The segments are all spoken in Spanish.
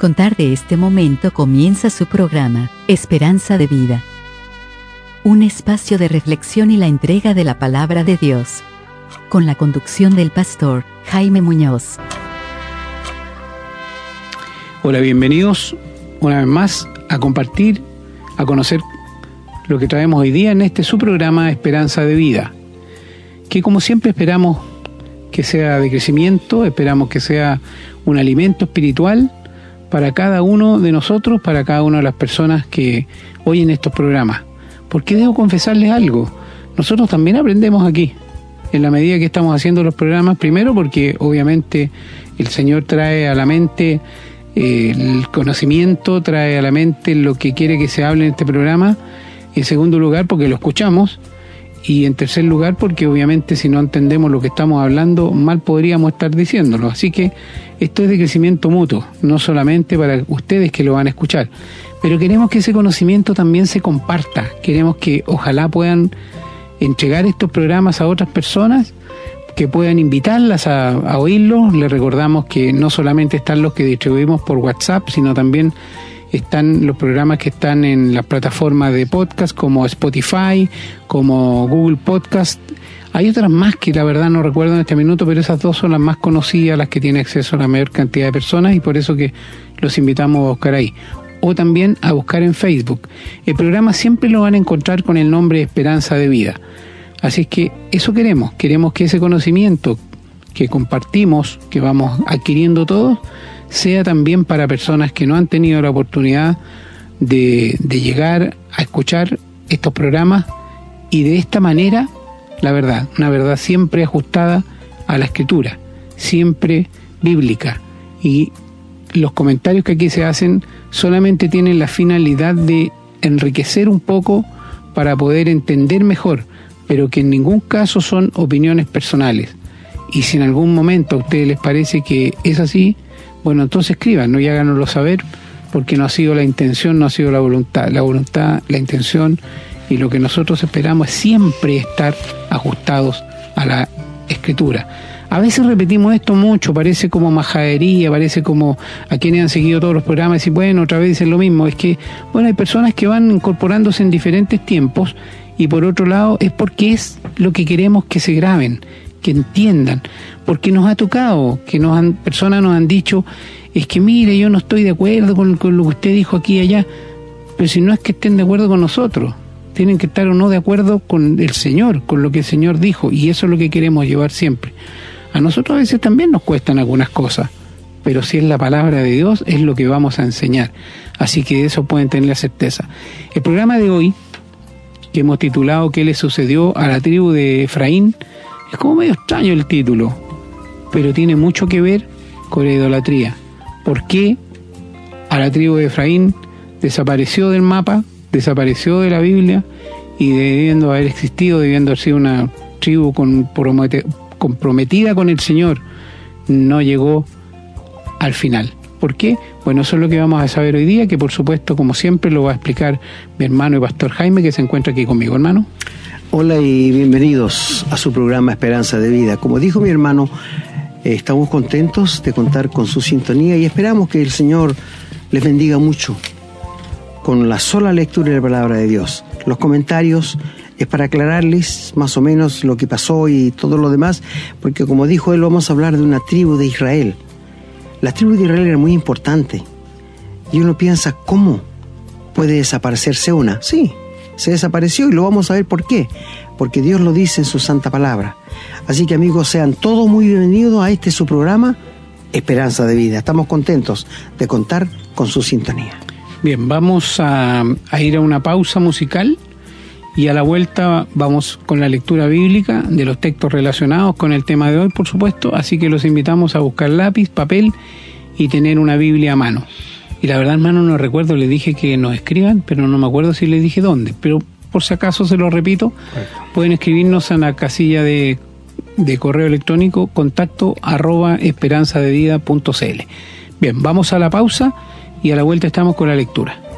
contar de este momento comienza su programa, Esperanza de Vida. Un espacio de reflexión y la entrega de la palabra de Dios. Con la conducción del pastor Jaime Muñoz. Hola, bienvenidos una vez más a compartir, a conocer lo que traemos hoy día en este su programa Esperanza de Vida, que como siempre esperamos que sea de crecimiento, esperamos que sea un alimento espiritual para cada uno de nosotros, para cada una de las personas que oyen estos programas. Porque debo confesarles algo, nosotros también aprendemos aquí, en la medida que estamos haciendo los programas, primero porque obviamente el Señor trae a la mente eh, el conocimiento, trae a la mente lo que quiere que se hable en este programa, en segundo lugar porque lo escuchamos, y en tercer lugar porque obviamente si no entendemos lo que estamos hablando, mal podríamos estar diciéndolo. Así que esto es de crecimiento mutuo, no solamente para ustedes que lo van a escuchar, pero queremos que ese conocimiento también se comparta, queremos que ojalá puedan entregar estos programas a otras personas que puedan invitarlas a, a oírlos. Les recordamos que no solamente están los que distribuimos por WhatsApp, sino también están los programas que están en las plataformas de podcast como Spotify, como Google Podcast. Hay otras más que la verdad no recuerdo en este minuto, pero esas dos son las más conocidas, las que tiene acceso a la mayor cantidad de personas y por eso que los invitamos a buscar ahí. O también a buscar en Facebook. El programa siempre lo van a encontrar con el nombre Esperanza de Vida. Así es que eso queremos, queremos que ese conocimiento que compartimos, que vamos adquiriendo todos, sea también para personas que no han tenido la oportunidad de, llegar a escuchar estos programas y de esta manera, la verdad, una verdad siempre ajustada a la escritura, siempre bíblica. Y los comentarios que aquí se hacen solamente tienen la finalidad de enriquecer un poco para poder entender mejor, pero que en ningún caso son opiniones personales. Y si en algún momento a ustedes les parece que es así, bueno, entonces escriban, ¿no? y háganoslo saber, porque no ha sido la intención, no ha sido la voluntad. La voluntad, la intención y lo que nosotros esperamos es siempre estar ajustados a la escritura. A veces repetimos esto mucho, parece como majadería, parece como a quienes han seguido todos los programas y bueno, otra vez dicen lo mismo. Es que, bueno, hay personas que van incorporándose en diferentes tiempos y por otro lado es porque es lo que queremos que se graben, que entiendan, porque nos ha tocado, que nos han, personas nos han dicho, es que mire, yo no estoy de acuerdo con, lo que usted dijo aquí y allá, pero si no es que estén de acuerdo con nosotros, tienen que estar o no de acuerdo con el Señor, con lo que el Señor dijo, y eso es lo que queremos llevar siempre. A nosotros a veces también nos cuestan algunas cosas, pero si es la palabra de Dios, es lo que vamos a enseñar. Así que de eso pueden tener la certeza. El programa de hoy, que hemos titulado ¿Qué le sucedió a la tribu de Efraín? Es como medio extraño el título, pero tiene mucho que ver con la idolatría. ¿Por qué a la tribu de Efraín desapareció del mapa, desapareció de la Biblia y debiendo haber existido, debiendo haber sido una tribu comprometida con el Señor, no llegó al final? ¿Por qué? Bueno, eso es lo que vamos a saber hoy día, que por supuesto, como siempre, lo va a explicar mi hermano y pastor Jaime, que se encuentra aquí conmigo, hermano. Hola y bienvenidos a su programa Esperanza de Vida. Como dijo mi hermano, eh, estamos contentos de contar con su sintonía y esperamos que el Señor les bendiga mucho con la sola lectura de la palabra de Dios. Los comentarios es para aclararles más o menos lo que pasó y todo lo demás, porque como dijo él, vamos a hablar de una tribu de Israel. La tribu de Israel era muy importante y uno piensa, ¿cómo puede desaparecerse una? Sí, se desapareció y lo vamos a ver por qué. Porque Dios lo dice en su santa palabra. Así que amigos, sean todos muy bienvenidos a este su programa, Esperanza de Vida. Estamos contentos de contar con su sintonía. Bien, vamos a, a ir a una pausa musical y a la vuelta vamos con la lectura bíblica de los textos relacionados con el tema de hoy, por supuesto. Así que los invitamos a buscar lápiz, papel y tener una Biblia a mano. Y la verdad, hermano, no recuerdo, le dije que nos escriban, pero no me acuerdo si le dije dónde. Pero por si acaso se lo repito, pueden escribirnos en la casilla de, de correo electrónico contacto arroba esperanzadevida.cl. Bien, vamos a la pausa y a la vuelta estamos con la lectura.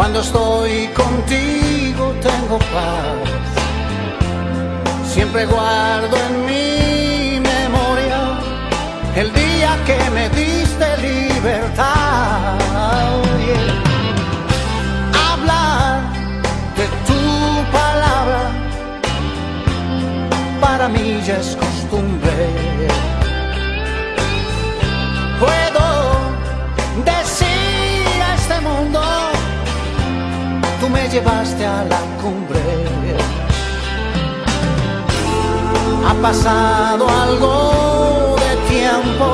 Cuando estoy contigo tengo paz. Siempre guardo en mi memoria el día que me diste libertad. Hablar de tu palabra para mí ya es costumbre. Llevaste a la cumbre. Ha pasado algo de tiempo,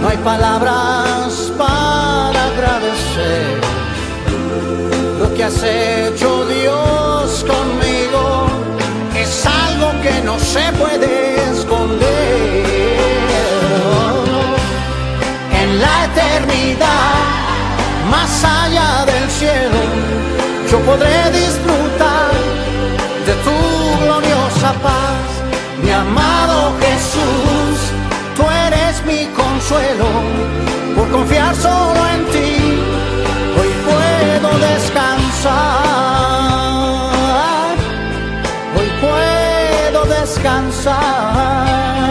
no hay palabras para agradecer lo que has hecho Dios conmigo. Es algo que no se puede esconder. Más allá del cielo, yo podré disfrutar de tu gloriosa paz, mi amado Jesús, tú eres mi consuelo, por confiar solo en ti, hoy puedo descansar, hoy puedo descansar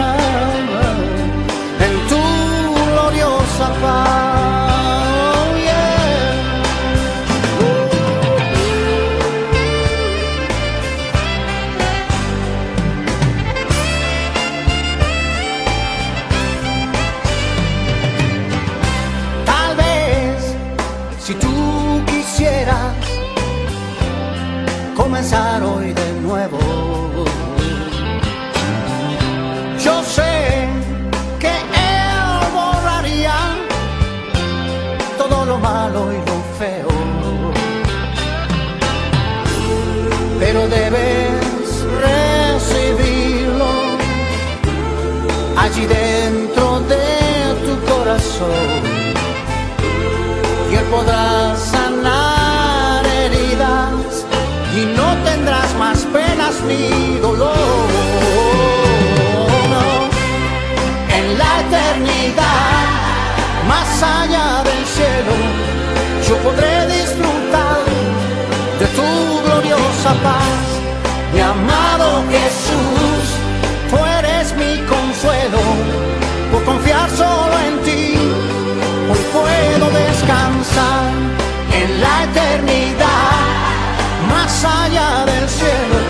podré disfrutar de tu gloriosa paz, mi amado Jesús, tú eres mi consuelo, por confiar solo en ti hoy puedo descansar en la eternidad, más allá del cielo,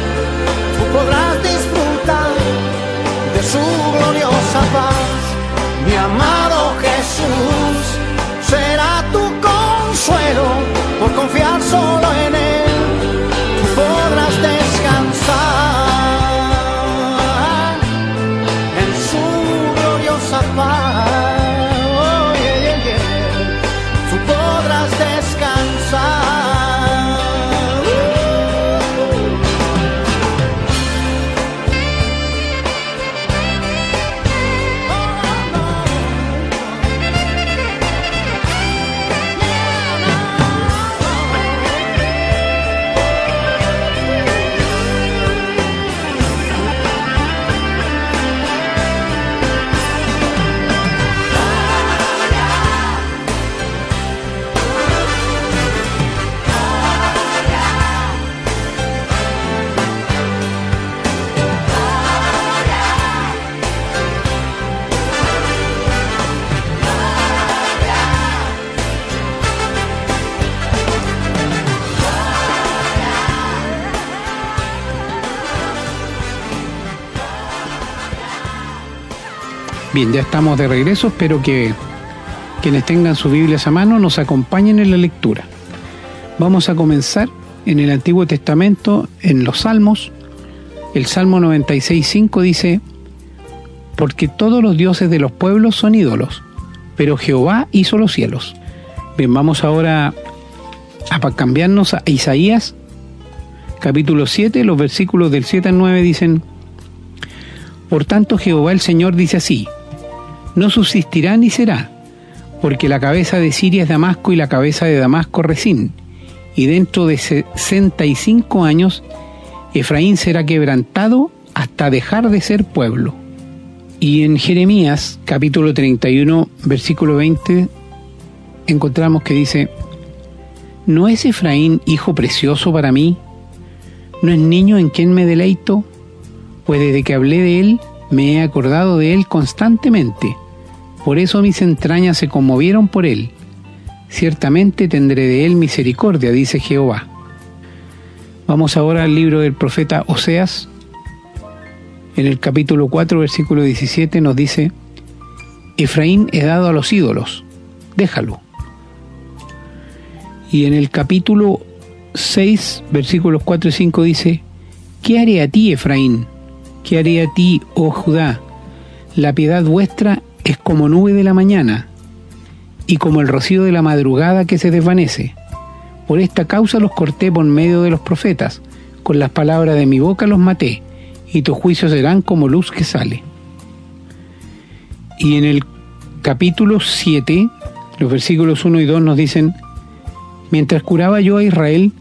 Bien, ya estamos de regreso. Espero que quienes tengan sus Biblias a mano nos acompañen en la lectura. Vamos a comenzar en el Antiguo Testamento, en los Salmos. El Salmo 96.5 dice, porque todos los dioses de los pueblos son ídolos, pero Jehová hizo los cielos. Bien, vamos ahora a cambiarnos a Isaías, capítulo 7, los versículos del 7 al 9 dicen, Por tanto Jehová el Señor dice así, no subsistirá ni será, porque la cabeza de Siria es Damasco y la cabeza de Damasco Resín, y dentro de sesenta y cinco años Efraín será quebrantado hasta dejar de ser pueblo. Y en Jeremías capítulo 31 versículo 20 encontramos que dice, ¿no es Efraín hijo precioso para mí? ¿No es niño en quien me deleito? Pues desde que hablé de él, me he acordado de él constantemente. Por eso mis entrañas se conmovieron por él. Ciertamente tendré de él misericordia, dice Jehová. Vamos ahora al libro del profeta Oseas. En el capítulo 4, versículo 17 nos dice, Efraín he dado a los ídolos, déjalo. Y en el capítulo 6, versículos 4 y 5 dice, ¿qué haré a ti, Efraín? ¿Qué haré a ti, oh Judá? La piedad vuestra es como nube de la mañana y como el rocío de la madrugada que se desvanece. Por esta causa los corté por medio de los profetas, con las palabras de mi boca los maté, y tus juicios serán como luz que sale. Y en el capítulo 7, los versículos 1 y 2 nos dicen, Mientras curaba yo a Israel,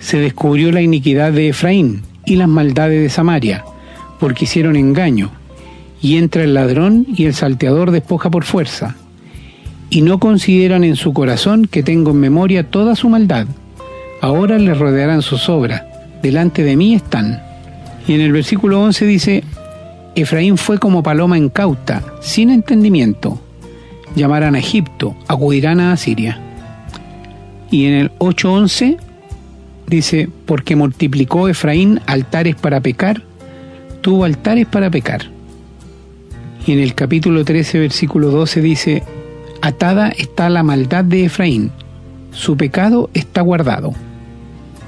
se descubrió la iniquidad de Efraín y las maldades de Samaria, porque hicieron engaño, y entra el ladrón y el salteador despoja por fuerza y no consideran en su corazón que tengo en memoria toda su maldad. Ahora les rodearán sus obras, delante de mí están. Y en el versículo 11 dice, Efraín fue como paloma incauta, sin entendimiento. Llamarán a Egipto, acudirán a Asiria. Y en el 8.11 dice, porque multiplicó Efraín altares para pecar, tuvo altares para pecar. Y en el capítulo 13, versículo 12 dice, atada está la maldad de Efraín, su pecado está guardado.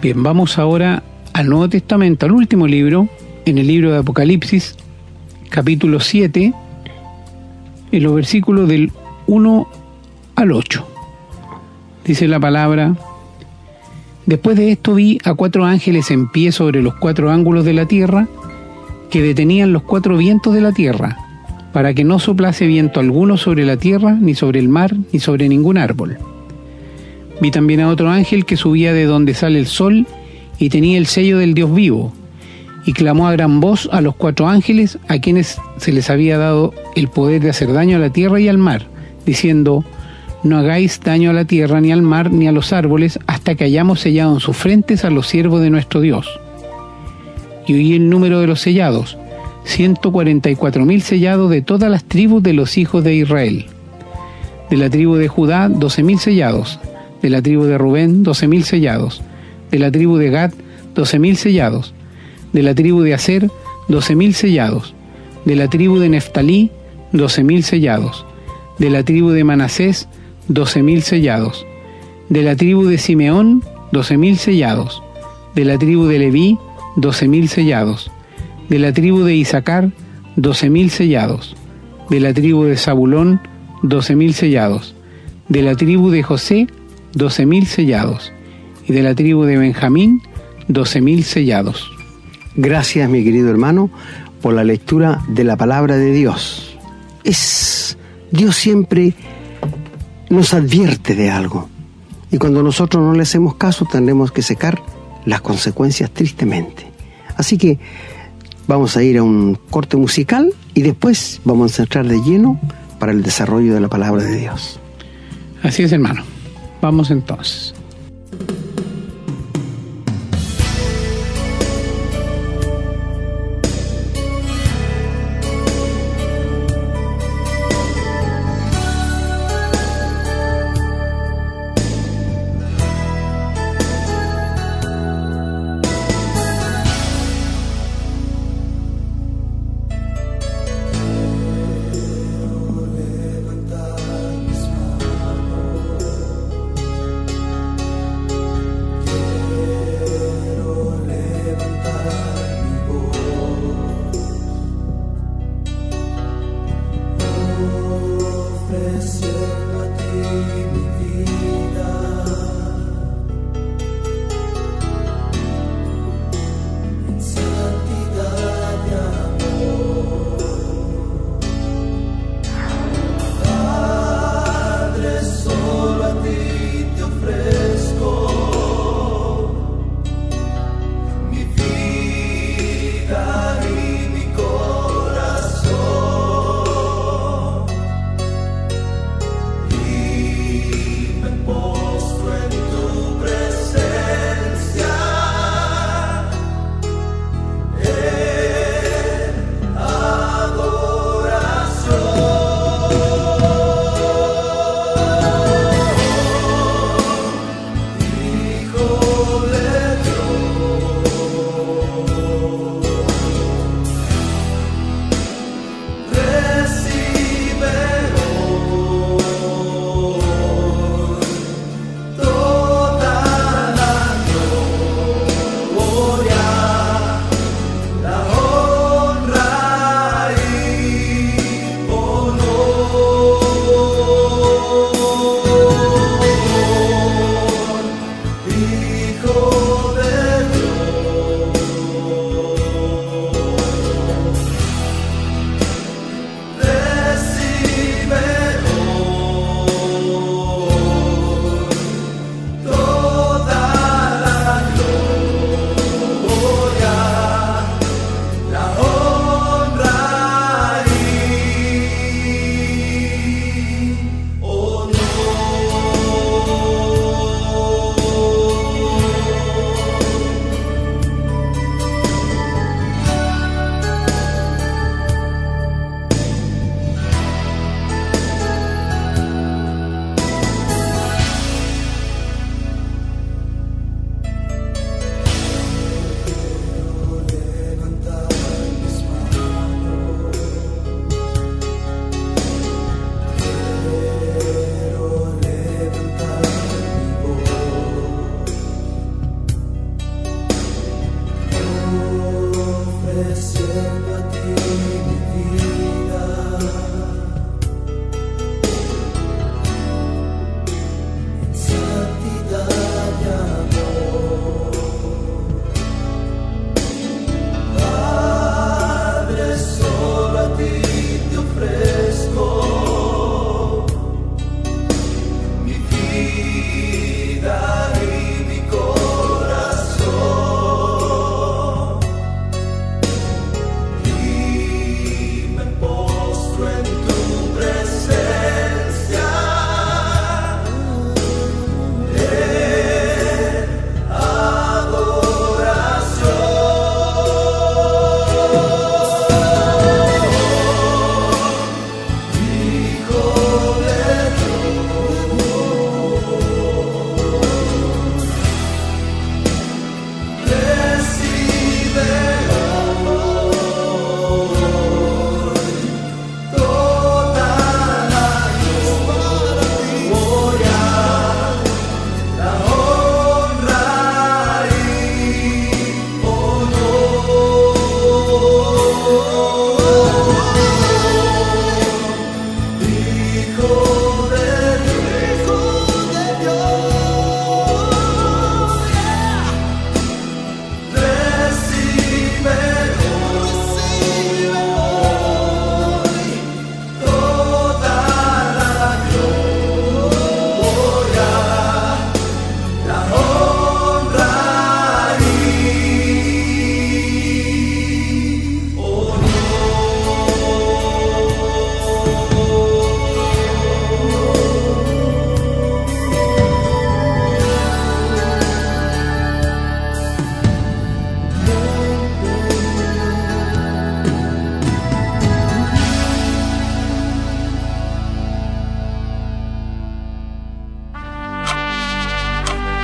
Bien, vamos ahora al Nuevo Testamento, al último libro, en el libro de Apocalipsis, capítulo 7, en los versículos del 1 al 8. Dice la palabra, Después de esto vi a cuatro ángeles en pie sobre los cuatro ángulos de la tierra, que detenían los cuatro vientos de la tierra para que no soplase viento alguno sobre la tierra, ni sobre el mar, ni sobre ningún árbol. Vi también a otro ángel que subía de donde sale el sol y tenía el sello del Dios vivo, y clamó a gran voz a los cuatro ángeles a quienes se les había dado el poder de hacer daño a la tierra y al mar, diciendo, no hagáis daño a la tierra, ni al mar, ni a los árboles, hasta que hayamos sellado en sus frentes a los siervos de nuestro Dios. Y oí el número de los sellados, 144.000 sellados de todas las tribus de los hijos de Israel. De la tribu de Judá, 12.000 sellados. De la tribu de Rubén, 12.000 sellados. De la tribu de Gad, 12.000 sellados. De la tribu de Aser, 12.000 sellados. De la tribu de Neftalí, 12.000 sellados. De la tribu de Manasés, 12.000 sellados. De la tribu de Simeón, 12.000 sellados. De la tribu de Leví, 12.000 sellados de la tribu de Isaacar, doce mil sellados. De la tribu de Zabulón, doce mil sellados. De la tribu de José, doce mil sellados. Y de la tribu de Benjamín, doce mil sellados. Gracias, mi querido hermano, por la lectura de la palabra de Dios. Es Dios siempre nos advierte de algo. Y cuando nosotros no le hacemos caso, tendremos que secar las consecuencias tristemente. Así que Vamos a ir a un corte musical y después vamos a entrar de lleno para el desarrollo de la palabra de Dios. Así es, hermano. Vamos entonces. ofreciendo a ti mi vida.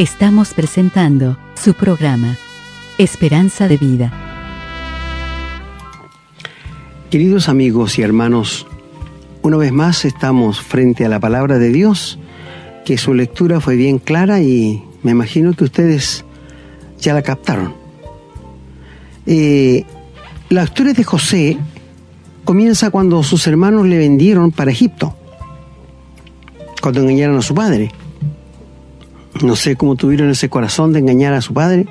Estamos presentando su programa, Esperanza de Vida. Queridos amigos y hermanos, una vez más estamos frente a la palabra de Dios, que su lectura fue bien clara y me imagino que ustedes ya la captaron. Eh, la historia de José comienza cuando sus hermanos le vendieron para Egipto, cuando engañaron a su padre. No sé cómo tuvieron ese corazón de engañar a su padre,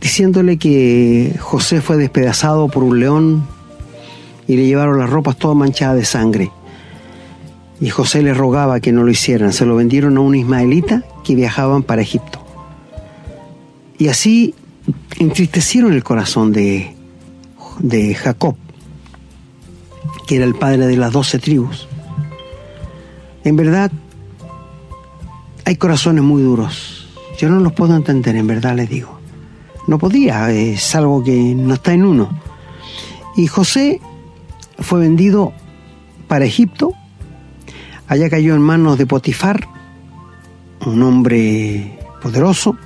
diciéndole que José fue despedazado por un león y le llevaron las ropas todas manchadas de sangre. Y José le rogaba que no lo hicieran. Se lo vendieron a un ismaelita que viajaban para Egipto. Y así entristecieron el corazón de, de Jacob, que era el padre de las doce tribus. En verdad, hay corazones muy duros. Yo no los puedo entender, en verdad les digo. No podía, es algo que no está en uno. Y José fue vendido para Egipto. Allá cayó en manos de Potifar, un hombre poderoso,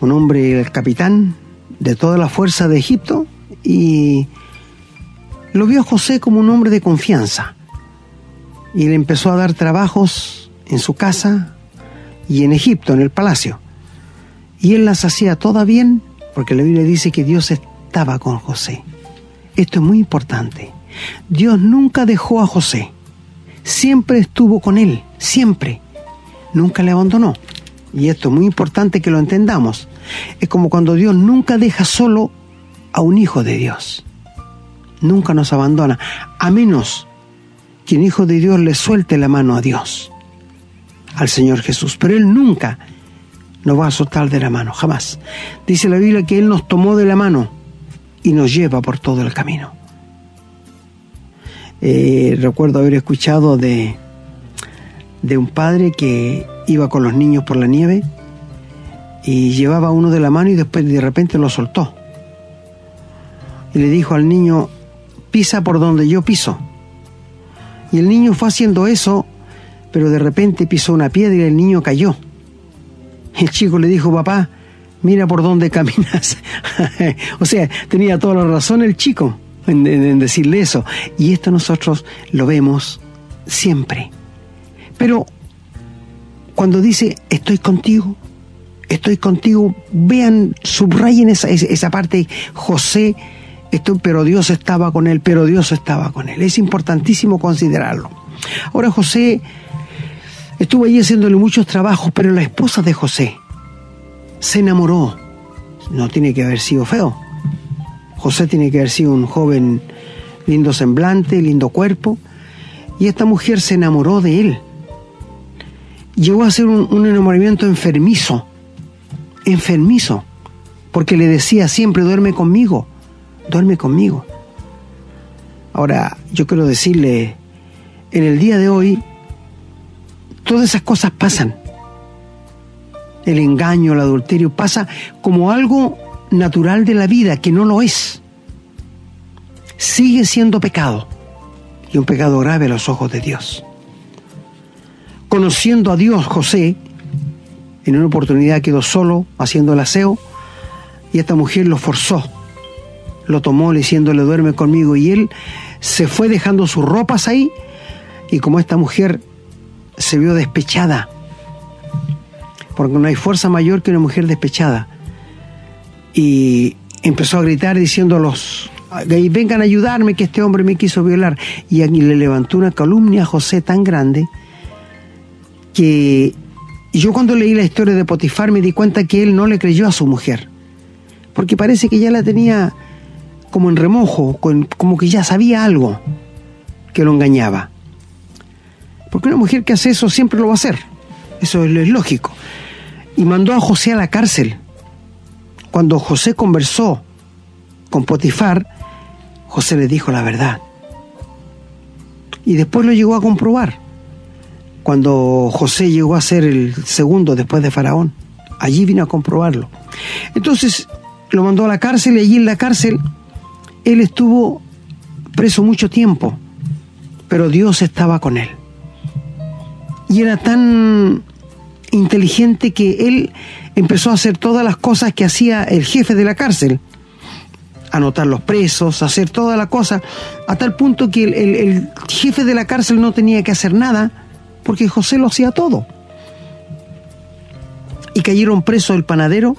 un hombre el capitán de toda la fuerza de Egipto y lo vio José como un hombre de confianza y le empezó a dar trabajos en su casa, y en Egipto, en el palacio. Y él las hacía todas bien porque la Biblia dice que Dios estaba con José. Esto es muy importante. Dios nunca dejó a José. Siempre estuvo con él, siempre. Nunca le abandonó. Y esto es muy importante que lo entendamos. Es como cuando Dios nunca deja solo a un hijo de Dios. Nunca nos abandona, a menos que un hijo de Dios le suelte la mano a Dios al Señor Jesús, pero Él nunca nos va a soltar de la mano, jamás. Dice la Biblia que Él nos tomó de la mano y nos lleva por todo el camino. Eh, recuerdo haber escuchado de, de un padre que iba con los niños por la nieve y llevaba uno de la mano y después de repente lo soltó. Y le dijo al niño, pisa por donde yo piso. Y el niño fue haciendo eso pero de repente pisó una piedra y el niño cayó. El chico le dijo, papá, mira por dónde caminas. o sea, tenía toda la razón el chico en, decirle eso. Y esto nosotros lo vemos siempre. Pero cuando dice, estoy contigo, estoy contigo. Vean, subrayen esa, esa parte, José, esto, pero Dios estaba con él, pero Dios estaba con él. Es importantísimo considerarlo. Ahora José estuvo allí haciéndole muchos trabajos, pero la esposa de José se enamoró. No tiene que haber sido feo. José tiene que haber sido un joven lindo semblante, lindo cuerpo, y esta mujer se enamoró de él. Llegó a ser un, un enamoramiento enfermizo, enfermizo, porque le decía siempre, duerme conmigo, duerme conmigo. Ahora, yo quiero decirle, en el día de hoy, todas esas cosas pasan. El engaño, el adulterio pasa como algo natural de la vida, que no lo es. Sigue siendo pecado y un pecado grave a los ojos de Dios. Conociendo a Dios, José, en una oportunidad quedó solo haciendo el aseo y esta mujer lo forzó, lo tomó diciéndole duerme conmigo y él se fue dejando sus ropas ahí y como esta mujer se vio despechada, porque no hay fuerza mayor que una mujer despechada, y empezó a gritar diciendo los vengan a ayudarme que este hombre me quiso violar y le levantó una calumnia a José tan grande que yo cuando leí la historia de Potifar me di cuenta que él no le creyó a su mujer. Porque parece que ya la tenía como en remojo como que ya sabía algo que lo engañaba porque una mujer que hace eso siempre lo va a hacer eso es lógico y mandó a José a la cárcel cuando José conversó con Potifar, José le dijo la verdad. Y después lo llegó a comprobar. Cuando José llegó a ser el segundo después de Faraón, allí vino a comprobarlo. Entonces lo mandó a la cárcel y allí en la cárcel él estuvo preso mucho tiempo, pero Dios estaba con él. Y era tan inteligente que él empezó a hacer todas las cosas que hacía el jefe de la cárcel. Anotar los presos, hacer toda la cosa, a tal punto que el, jefe de la cárcel no tenía que hacer nada, porque José lo hacía todo. Y cayeron presos el panadero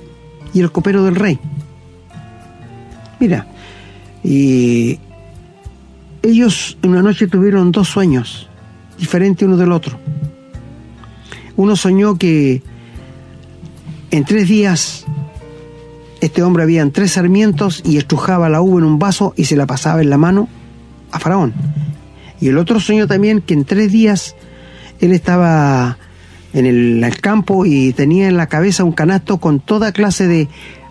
y el copero del rey. Mira, y ellos en una noche tuvieron dos sueños, diferentes uno del otro. Uno soñó que en tres días este hombre había tres sarmientos y estrujaba la uva en un vaso y se la pasaba en la mano a Faraón. Y el otro soñó también que en tres días él estaba en el, campo y tenía en la cabeza un canasto con toda clase de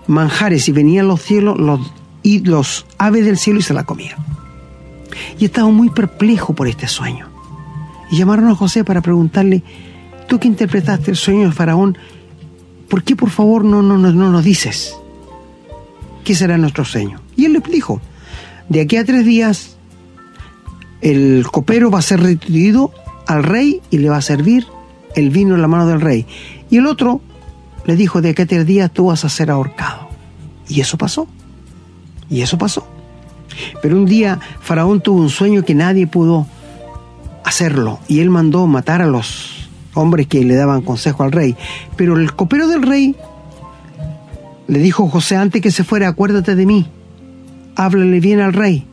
manjares y venían los cielos los, y los aves del cielo y se la comían. Y estaba muy perplejo por este sueño. Y llamaron a José para preguntarle tú que interpretaste el sueño de Faraón, ¿por qué por favor no, no, no, no nos dices qué será nuestro sueño? Y él le dijo, de aquí a tres días el copero va a ser restituido al rey y le va a servir el vino en la mano del rey. Y el otro le dijo, de aquí a tres días tú vas a ser ahorcado. Y eso pasó. Y eso pasó. Pero un día Faraón tuvo un sueño que nadie pudo hacerlo y él mandó matar a los hombres que le daban consejo al rey. Pero el copero del rey le dijo José antes que se fuera, acuérdate de mí, háblale bien al rey.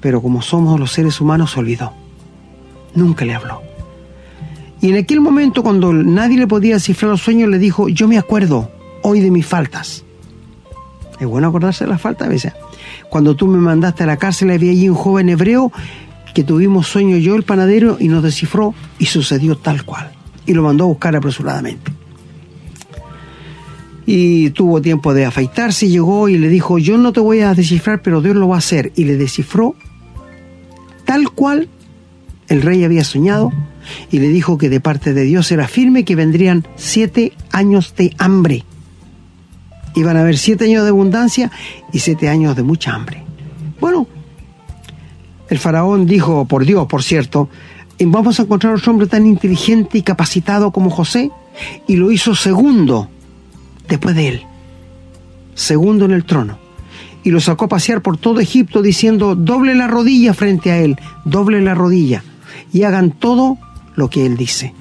Pero como somos los seres humanos, se olvidó. Nunca le habló. Y en aquel momento, cuando nadie le podía cifrar los sueños, le dijo, yo me acuerdo hoy de mis faltas. Es bueno acordarse de las faltas a veces. Cuando tú me mandaste a la cárcel, había allí un joven hebreo que tuvimos sueño yo, el panadero, y nos descifró y sucedió tal cual. Y lo mandó a buscar apresuradamente. Y tuvo tiempo de afeitarse, llegó y le dijo, yo no te voy a descifrar, pero Dios lo va a hacer. Y le descifró tal cual el rey había soñado y le dijo que de parte de Dios era firme que vendrían siete años de hambre. Iban a haber siete años de abundancia y siete años de mucha hambre. Bueno, el faraón dijo, por Dios, por cierto, vamos a encontrar otro hombre tan inteligente y capacitado como José, y lo hizo segundo después de él, segundo en el trono, y lo sacó a pasear por todo Egipto diciendo, doble la rodilla frente a él, doble la rodilla, y hagan todo lo que él dice.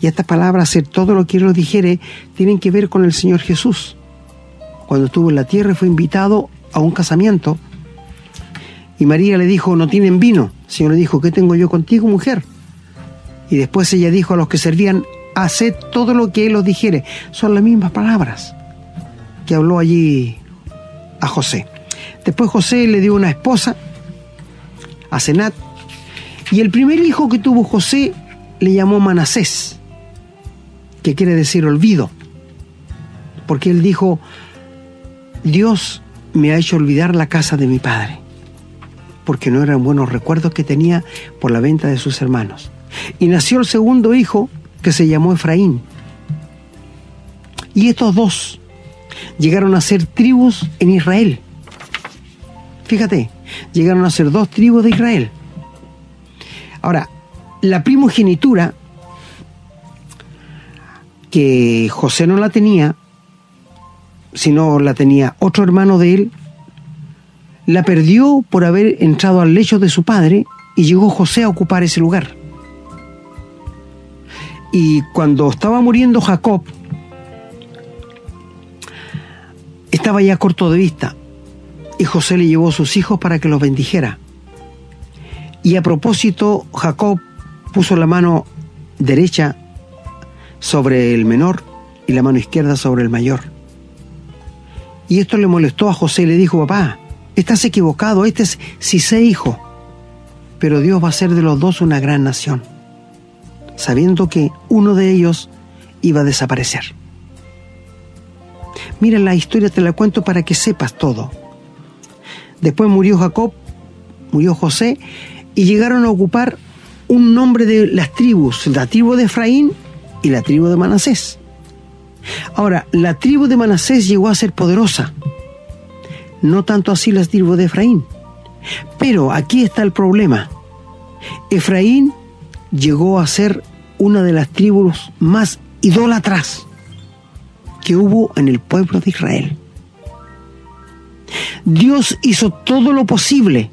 Y estas palabras, hacer todo lo que Él os dijere, tienen que ver con el Señor Jesús. Cuando estuvo en la tierra fue invitado a un casamiento y María le dijo, no tienen vino. El Señor le dijo, ¿qué tengo yo contigo, mujer? Y después ella dijo a los que servían, haced todo lo que Él os dijere. Son las mismas palabras que habló allí a José. Después José le dio una esposa, a Senat, y el primer hijo que tuvo José le llamó Manasés, que quiere decir olvido, porque él dijo, Dios me ha hecho olvidar la casa de mi padre, porque no eran buenos recuerdos que tenía por la venta de sus hermanos. Y nació el segundo hijo, que se llamó Efraín. Y estos dos llegaron a ser tribus en Israel. Fíjate, llegaron a ser dos tribus de Israel. Ahora, la primogenitura, que José no la tenía, sino la tenía otro hermano de él, la perdió por haber entrado al lecho de su padre y llegó José a ocupar ese lugar. Y cuando estaba muriendo Jacob, estaba ya corto de vista y José le llevó a sus hijos para que los bendijera. Y a propósito, Jacob puso la mano derecha sobre el menor y la mano izquierda sobre el mayor. Y esto le molestó a José y le dijo, papá, estás equivocado, este es sé hijo, pero Dios va a hacer de los dos una gran nación, sabiendo que uno de ellos iba a desaparecer. Mira la historia, te la cuento para que sepas todo. Después murió Jacob, murió José, y llegaron a ocupar un nombre de las tribus, la tribu de Efraín y la tribu de Manasés. Ahora, la tribu de Manasés llegó a ser poderosa, no tanto así la tribu de Efraín. Pero aquí está el problema. Efraín llegó a ser una de las tribus más idólatras que hubo en el pueblo de Israel. Dios hizo todo lo posible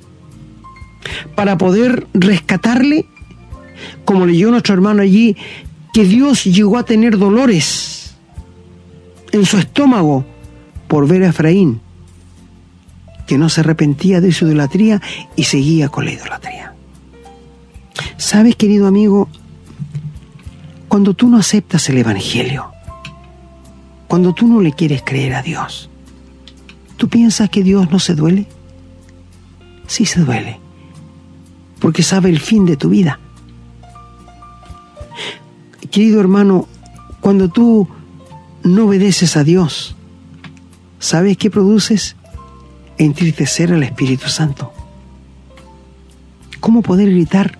para poder rescatarle, como leyó nuestro hermano allí, que Dios llegó a tener dolores en su estómago por ver a Efraín, que no se arrepentía de su idolatría y seguía con la idolatría. ¿Sabes, querido amigo? Cuando tú no aceptas el Evangelio, cuando tú no le quieres creer a Dios, ¿tú piensas que Dios no se duele? Sí se duele, porque sabe el fin de tu vida. Querido hermano, cuando tú no obedeces a Dios, ¿sabes qué produces? Entristecer al Espíritu Santo. ¿Cómo poder gritar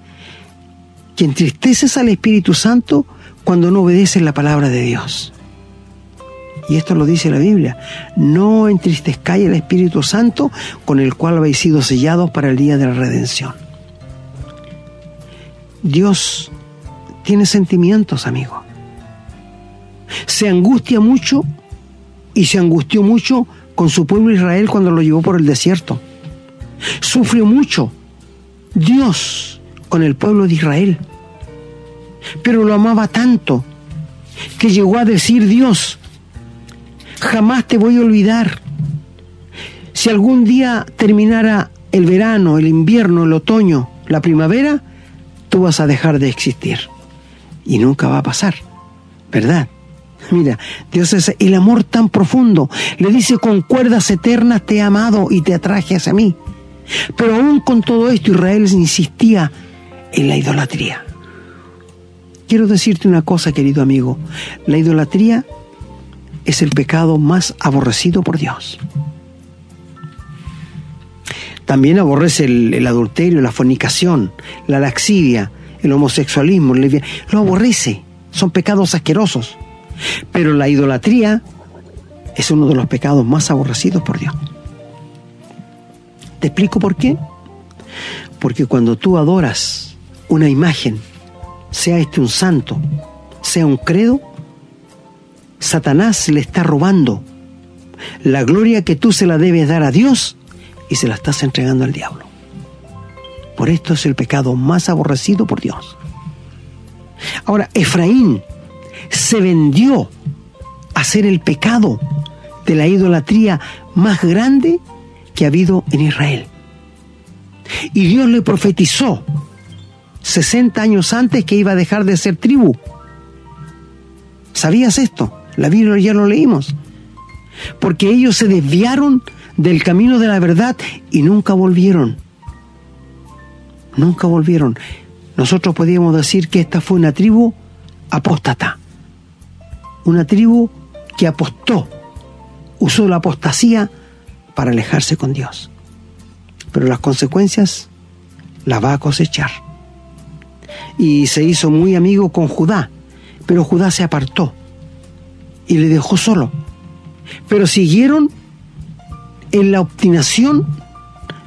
que entristeces al Espíritu Santo cuando no obedeces la palabra de Dios? y esto lo dice la Biblia, no entristezcáis el Espíritu Santo con el cual habéis sido sellados para el día de la redención. Dios tiene sentimientos, amigo. Se angustia mucho y se angustió mucho con su pueblo Israel cuando lo llevó por el desierto. Sufrió mucho Dios con el pueblo de Israel. Pero lo amaba tanto que llegó a decir Dios, jamás te voy a olvidar. Si algún día terminara el verano, el invierno, el otoño, la primavera, tú vas a dejar de existir. Y nunca va a pasar, ¿verdad? Mira, Dios es el amor tan profundo. Le dice, con cuerdas eternas te he amado y te atraje hacia mí. Pero aún con todo esto Israel insistía en la idolatría. Quiero decirte una cosa, querido amigo. La idolatría es el pecado más aborrecido por Dios. También aborrece el, adulterio, la fornicación, la laxivia, el homosexualismo, lo aborrece. Son pecados asquerosos. Pero la idolatría es uno de los pecados más aborrecidos por Dios. ¿Te explico por qué? Porque cuando tú adoras una imagen, sea este un santo, sea un credo, Satanás le está robando la gloria que tú se la debes dar a Dios y se la estás entregando al diablo. Por esto es el pecado más aborrecido por Dios. Ahora, Efraín se vendió a ser el pecado de la idolatría más grande que ha habido en Israel. Y Dios le profetizó 60 años antes que iba a dejar de ser tribu. ¿Sabías esto? La Biblia ya lo leímos. Porque ellos se desviaron del camino de la verdad y nunca volvieron. Nunca volvieron. Nosotros podríamos decir que esta fue una tribu apóstata. Una tribu que apostó, usó la apostasía para alejarse con Dios. Pero las consecuencias las va a cosechar. Y se hizo muy amigo con Judá, pero Judá se apartó y le dejó solo. Pero siguieron en la obstinación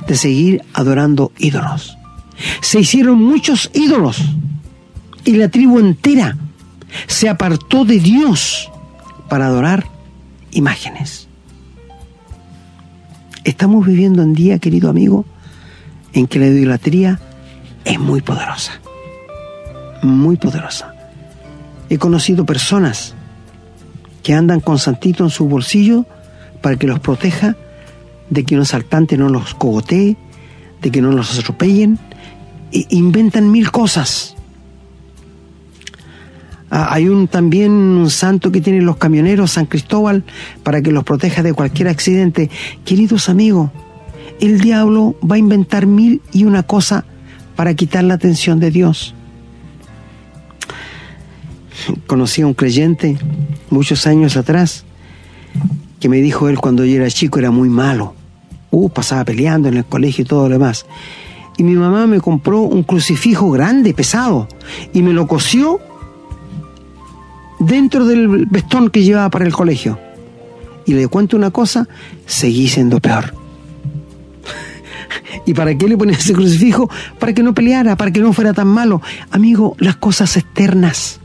de seguir adorando ídolos. Se hicieron muchos ídolos y la tribu entera se apartó de Dios para adorar imágenes. Estamos viviendo un día, querido amigo, en que la idolatría es muy poderosa. Muy poderosa. He conocido personas que andan con santito en su bolsillo para que los proteja de que un asaltante no los cogotee, de que no los atropellen. E inventan mil cosas Ah, hay un también un santo que tienen los camioneros, San Cristóbal, para que los proteja de cualquier accidente. Queridos amigos, el diablo va a inventar mil y una cosa para quitar la atención de Dios. Conocí a un creyente muchos años atrás que me dijo él cuando yo era chico era muy malo. Uh, pasaba peleando en el colegio y todo lo demás. Y mi mamá me compró un crucifijo grande, pesado, y me lo cosió dentro del vestón que llevaba para el colegio. Y le cuento una cosa, seguí siendo peor. ¿Y para qué le ponía ese crucifijo? Para que no peleara, para que no fuera tan malo. Amigo, las cosas externas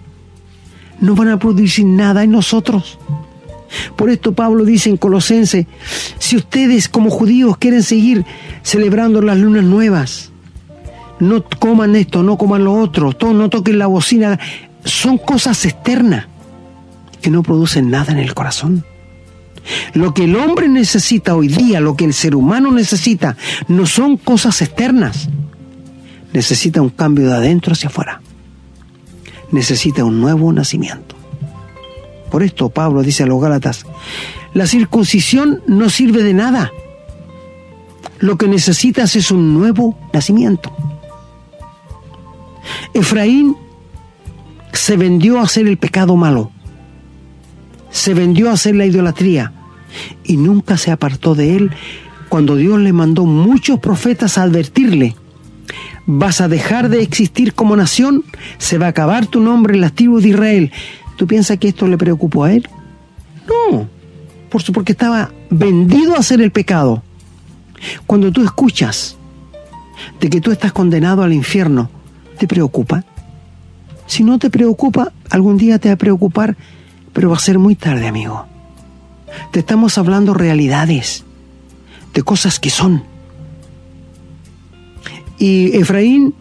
no van a producir nada en nosotros. Por esto Pablo dice en Colosense, si ustedes como judíos quieren seguir celebrando las lunas nuevas, no coman esto, no coman lo otro, no toquen la bocina, son cosas externas que no producen nada en el corazón. Lo que el hombre necesita hoy día, lo que el ser humano necesita, no son cosas externas. Necesita un cambio de adentro hacia afuera. Necesita un nuevo nacimiento. Por esto Pablo dice a los Gálatas, la circuncisión no sirve de nada. Lo que necesitas es un nuevo nacimiento. Efraín se vendió a hacer el pecado malo. Se vendió a hacer la idolatría y nunca se apartó de él cuando Dios le mandó muchos profetas a advertirle, vas a dejar de existir como nación, se va a acabar tu nombre en las tribus de Israel. ¿Tú piensas que esto le preocupó a él? No, por su, porque estaba vendido a hacer el pecado. Cuando tú escuchas de que tú estás condenado al infierno, ¿te preocupa? Si no te preocupa, algún día te va a preocupar, pero va a ser muy tarde, amigo. Te estamos hablando realidades, de cosas que son. Y Efraín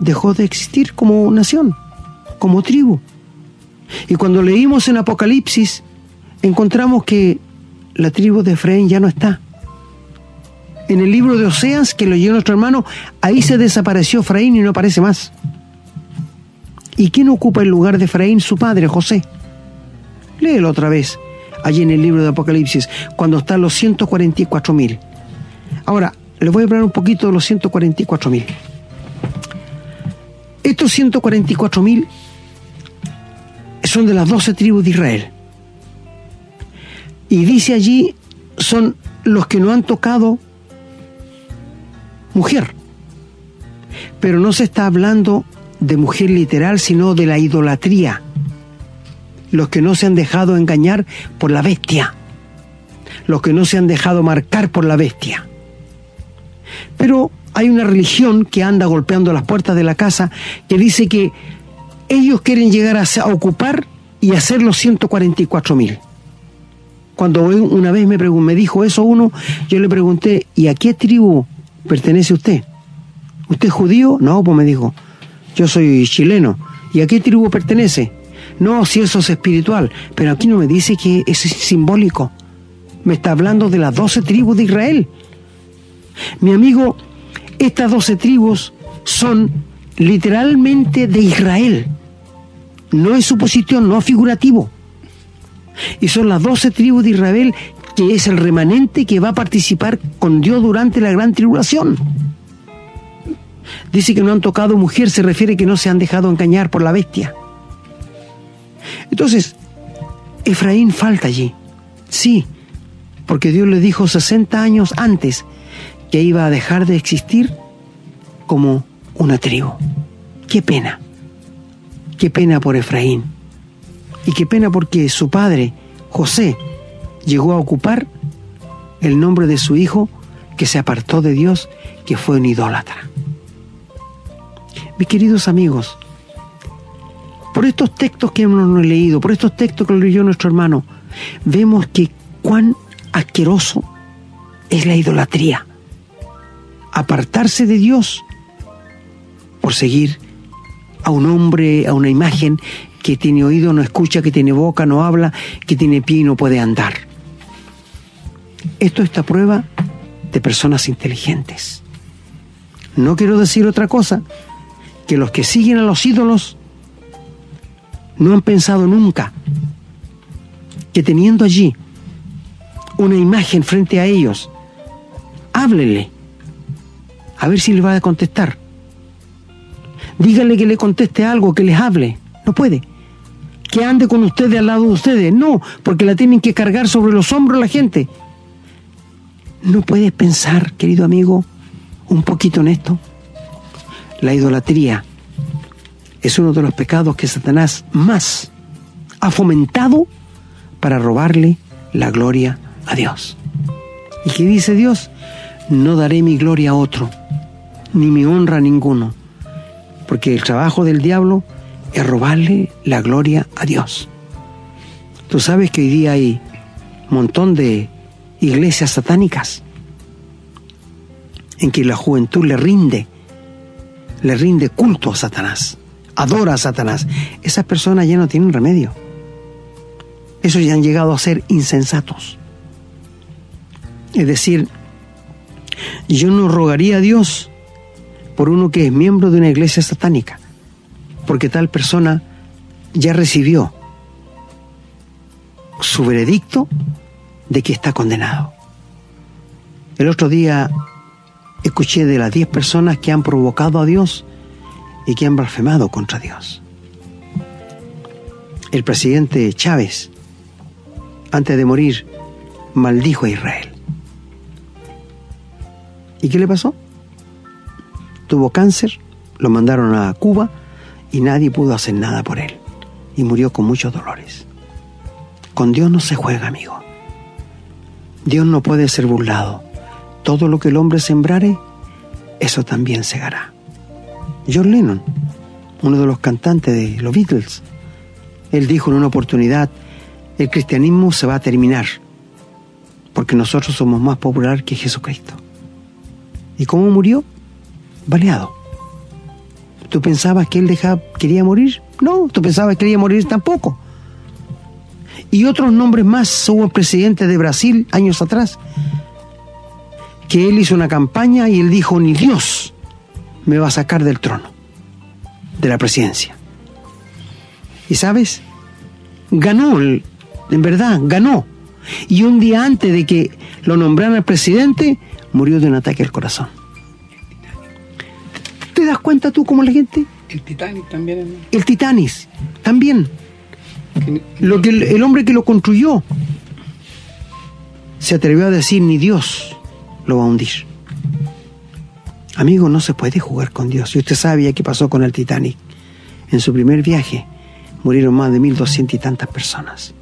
dejó de existir como nación, como tribu. Y cuando leímos en Apocalipsis, encontramos que la tribu de Efraín ya no está. En el libro de Oseas, que leyó nuestro hermano, ahí se desapareció Efraín y no aparece más. ¿Y quién ocupa el lugar de Efraín, su padre, José? Léelo otra vez, allí en el libro de Apocalipsis, cuando están los 144 mil. Ahora, les voy a hablar un poquito de los 144 mil. Estos 144 mil son de las 12 tribus de Israel. Y dice allí, son los que no han tocado mujer. Pero no se está hablando de mujer literal, sino de la idolatría. Los que no se han dejado engañar por la bestia. Los que no se han dejado marcar por la bestia. Pero hay una religión que anda golpeando las puertas de la casa que dice que ellos quieren llegar a, ocupar y hacer los 144 mil. Cuando una vez me, me dijo eso uno, yo le pregunté, ¿y a qué tribu pertenece usted? ¿Usted es judío? No, pues me dijo, yo soy chileno. ¿Y a qué tribu pertenece? No, si eso es espiritual, pero aquí no me dice que es simbólico. Me está hablando de las doce tribus de Israel. Mi amigo, estas doce tribus son literalmente de Israel. No es suposición, no figurativo. Y son las doce tribus de Israel que es el remanente que va a participar con Dios durante la gran tribulación. Dice que no han tocado mujer, se refiere que no se han dejado engañar por la bestia. Entonces, Efraín falta allí. Sí, porque Dios le dijo 60 años antes que iba a dejar de existir como una tribu. Qué pena. Qué pena por Efraín. Y qué pena porque su padre, José, llegó a ocupar el nombre de su hijo que se apartó de Dios, que fue un idólatra. Mis queridos amigos, por estos textos que hemos leído, por estos textos que leyó nuestro hermano, vemos que cuán asqueroso es la idolatría. Apartarse de Dios por seguir a un hombre, a una imagen que tiene oído, no escucha, que tiene boca, no habla, que tiene pie y no puede andar. Esto está prueba de personas inteligentes. No quiero decir otra cosa, que los que siguen a los ídolos no han pensado nunca que teniendo allí una imagen frente a ellos, háblele, a ver si le va a contestar. Díganle que le conteste algo, que les hable. No puede. Que ande con ustedes al lado de ustedes. No, porque la tienen que cargar sobre los hombros la gente. ¿No puedes pensar, querido amigo, un poquito en esto? La idolatría es uno de los pecados que Satanás más ha fomentado para robarle la gloria a Dios. ¿Y qué dice Dios? No daré mi gloria a otro, ni mi honra a ninguno, porque el trabajo del diablo es robarle la gloria a Dios. Tú sabes que hoy día hay un montón de iglesias satánicas en que la juventud le rinde, le rinde culto a Satanás, adora a Satanás. Esas personas ya no tienen remedio. Esos ya han llegado a ser insensatos. Es decir, yo no rogaría a Dios por uno que es miembro de una iglesia satánica, porque tal persona ya recibió su veredicto de que está condenado. El otro día escuché de las diez personas que han provocado a Dios y que han blasfemado contra Dios. El presidente Chávez, antes de morir, maldijo a Israel. ¿Y qué le pasó? Tuvo cáncer, lo mandaron a Cuba y nadie pudo hacer nada por él. Y murió con muchos dolores. Con Dios no se juega, amigo. Dios no puede ser burlado. Todo lo que el hombre sembrare, eso también segará. John Lennon, uno de los cantantes de los Beatles, él dijo en una oportunidad, el cristianismo se va a terminar, porque nosotros somos más popular que Jesucristo. ¿Y cómo murió? Baleado. ¿Tú pensabas que él quería morir? No, tú pensabas que quería morir tampoco. Y otros nombres más, hubo presidente de Brasil años atrás, que él hizo una campaña y él dijo, ni Dios me va a sacar del trono, de la presidencia. Y sabes, ganó, en verdad, ganó. Y un día antes de que lo nombraran presidente, murió de un ataque al corazón. ¿Te das cuenta tú cómo la gente? El Titanic también. El Titanic, también. Lo que el, hombre que lo construyó se atrevió a decir ni Dios lo va a hundir. Amigo, no se puede jugar con Dios. Y usted sabe qué pasó con el Titanic. En su primer viaje murieron más de mil doscientas y tantas personas.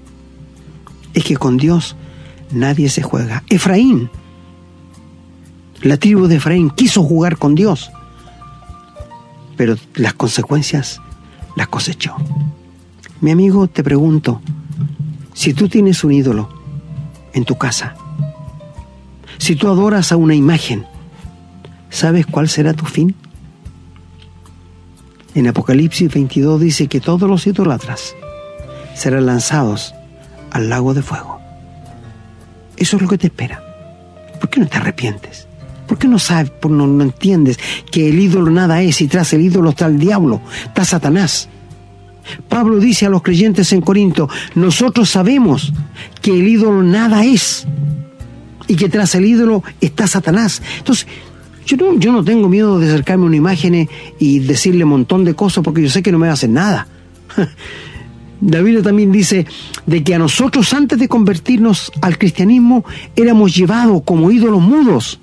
Es que con Dios nadie se juega. Efraín, la tribu de Efraín quiso jugar con Dios, pero las consecuencias las cosechó. Mi amigo, te pregunto, si tú tienes un ídolo en tu casa, si tú adoras a una imagen, ¿sabes cuál será tu fin? En Apocalipsis 22 dice que todos los idólatras serán lanzados al lago de fuego. Eso es lo que te espera. ¿Por qué no te arrepientes? ¿Por qué no sabes, no, no entiendes que el ídolo nada es y tras el ídolo está el diablo, está Satanás? Pablo dice a los creyentes en Corinto, nosotros sabemos que el ídolo nada es y que tras el ídolo está Satanás. Entonces, yo no, yo no tengo miedo de acercarme a una imagen y decirle un montón de cosas porque yo sé que no me va a hacer nada. David también dice de que a nosotros antes de convertirnos al cristianismo éramos llevados como ídolos mudos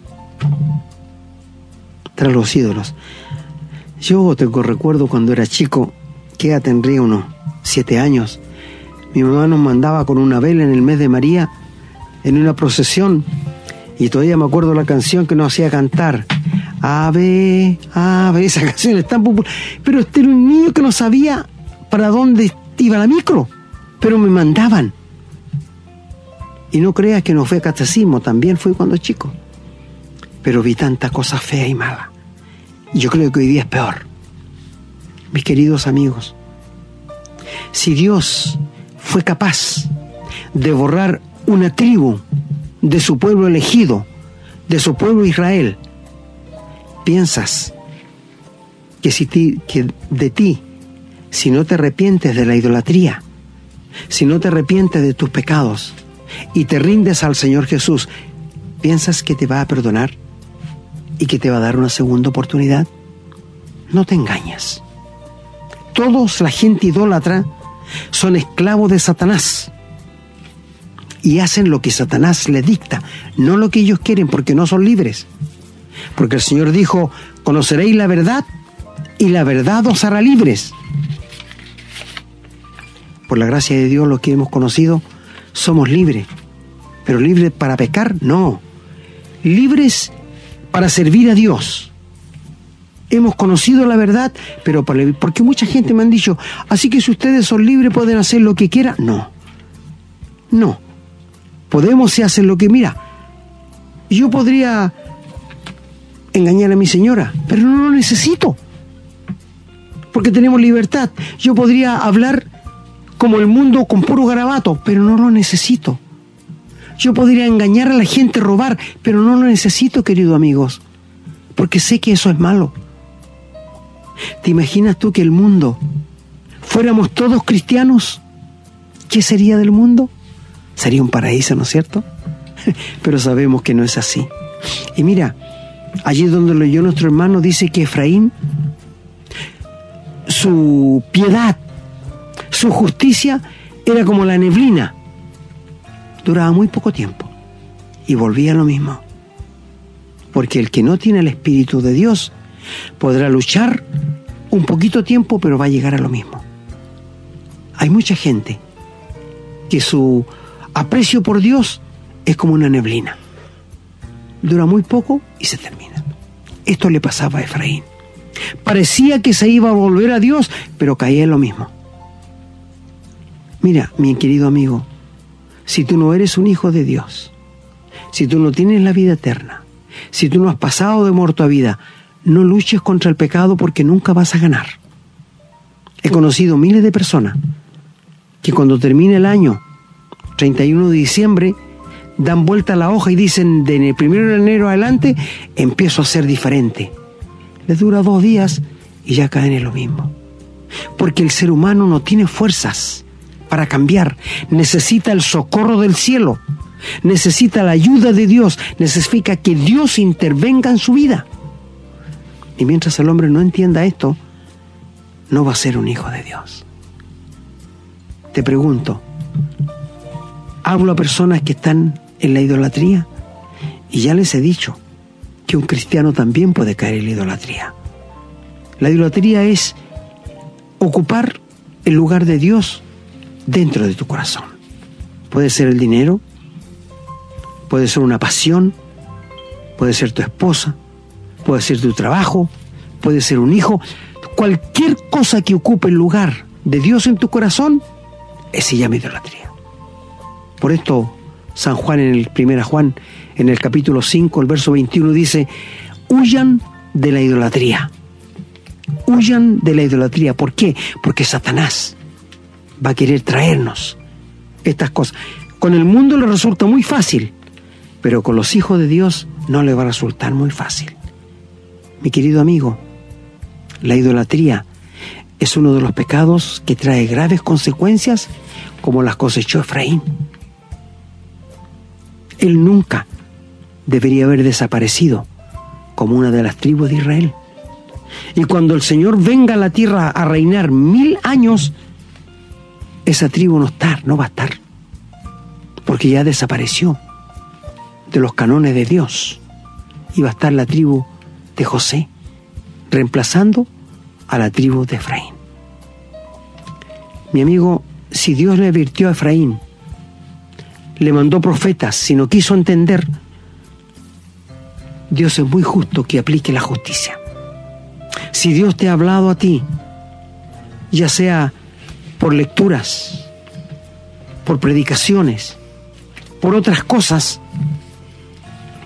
tras los ídolos. Yo tengo recuerdo cuando era chico, que ya tendría unos siete años, mi mamá nos mandaba con una vela en el mes de María en una procesión y todavía me acuerdo la canción que nos hacía cantar. Ave, ave, esa canción es tan popular. Pero este era un niño que no sabía para dónde iba la micro, pero me mandaban. Y no creas que no fue catecismo, también fui cuando chico. Pero vi tantas cosas feas y malas. Yo creo que hoy día es peor. Mis queridos amigos, si Dios fue capaz de borrar una tribu de su pueblo elegido, de su pueblo Israel, piensas que, si que de ti, si no te arrepientes de la idolatría, si no te arrepientes de tus pecados y te rindes al Señor Jesús, ¿piensas que te va a perdonar y que te va a dar una segunda oportunidad? No te engañes. Todos la gente idólatra son esclavos de Satanás y hacen lo que Satanás les dicta, no lo que ellos quieren porque no son libres. Porque el Señor dijo, conoceréis la verdad y la verdad os hará libres. Por la gracia de Dios, lo que hemos conocido, somos libres. Pero libres para pecar, no. Libres para servir a Dios. Hemos conocido la verdad, pero para, porque mucha gente me han dicho, así que si ustedes son libres pueden hacer lo que quieran. No. No podemos hacer lo que, mira, yo podría engañar a mi señora, pero no lo necesito, porque tenemos libertad. Yo podría hablar como el mundo con puro garabato, pero no lo necesito. Yo podría engañar a la gente, robar, pero no lo necesito, queridos amigos, porque sé que eso es malo. ¿Te imaginas tú que el mundo fuéramos todos cristianos? ¿Qué sería del mundo? Sería un paraíso, ¿no es cierto? Pero sabemos que no es así. Y mira, allí donde lo leyó nuestro hermano dice que Efraín, su piedad, su justicia era como la neblina. Duraba muy poco tiempo y volvía a lo mismo. Porque el que no tiene el Espíritu de Dios podrá luchar un poquito tiempo, pero va a llegar a lo mismo. Hay mucha gente que su aprecio por Dios es como una neblina. Dura muy poco y se termina. Esto le pasaba a Efraín. Parecía que se iba a volver a Dios, pero caía en lo mismo. Mira, mi querido amigo, si tú no eres un hijo de Dios, si tú no tienes la vida eterna, si tú no has pasado de muerto a vida, no luches contra el pecado porque nunca vas a ganar. He conocido miles de personas que cuando termine el año 31 de diciembre, dan vuelta la hoja y dicen, de el primero de enero adelante, empiezo a ser diferente. Les dura dos días y ya caen en lo mismo. Porque el ser humano no tiene fuerzas para cambiar, necesita el socorro del cielo, necesita la ayuda de Dios, necesita que Dios intervenga en su vida. Y mientras el hombre no entienda esto, no va a ser un hijo de Dios. Te pregunto, hablo a personas que están en la idolatría y ya les he dicho que un cristiano también puede caer en la idolatría. La idolatría es ocupar el lugar de Dios dentro de tu corazón. Puede ser el dinero, puede ser una pasión, puede ser tu esposa, puede ser tu trabajo, puede ser un hijo. Cualquier cosa que ocupe el lugar de Dios en tu corazón, es se llama idolatría. Por esto San Juan en el 1 Juan, en el capítulo 5, el verso 21 dice, huyan de la idolatría. Huyan de la idolatría. ¿Por qué? Porque Satanás va a querer traernos estas cosas. Con el mundo le resulta muy fácil, pero con los hijos de Dios no le va a resultar muy fácil. Mi querido amigo, la idolatría es uno de los pecados que trae graves consecuencias como las cosechó Efraín. Él nunca debería haber desaparecido como una de las tribus de Israel. Y cuando el Señor venga a la tierra a reinar mil años, esa tribu no está, no va a estar, porque ya desapareció de los canones de Dios. Y va a estar la tribu de José, reemplazando a la tribu de Efraín. Mi amigo, si Dios le advirtió a Efraín, le mandó profetas, si no quiso entender, Dios es muy justo que aplique la justicia. Si Dios te ha hablado a ti, ya sea por lecturas, por predicaciones, por otras cosas,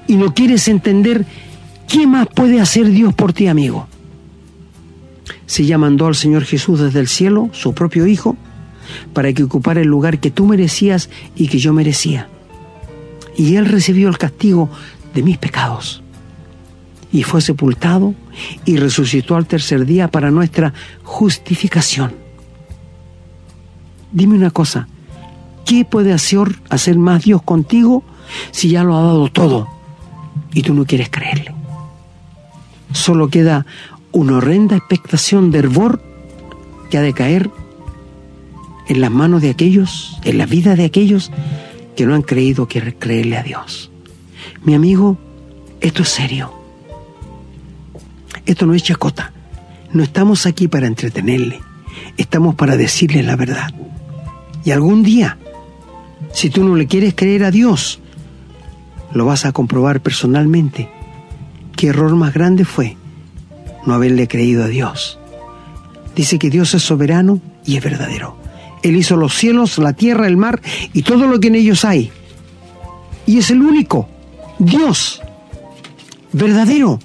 y no quieres entender, ¿qué más puede hacer Dios por ti, amigo? Si ya mandó al Señor Jesús desde el cielo, su propio Hijo, para que ocupara el lugar que tú merecías y que yo merecía. Y Él recibió el castigo de mis pecados y fue sepultado y resucitó al tercer día para nuestra justificación. Dime una cosa, ¿qué puede hacer, hacer más Dios contigo si ya lo ha dado todo y tú no quieres creerle? Solo queda una horrenda expectación de hervor que ha de caer en las manos de aquellos, en la vida de aquellos que no han creído creerle a Dios. Mi amigo, esto es serio. Esto no es chacota. No estamos aquí para entretenerle. Estamos para decirle la verdad. Y algún día, si tú no le quieres creer a Dios, lo vas a comprobar personalmente. ¿Qué error más grande fue no haberle creído a Dios? Dice que Dios es soberano y es verdadero. Él hizo los cielos, la tierra, el mar y todo lo que en ellos hay. Y es el único, Dios, verdadero.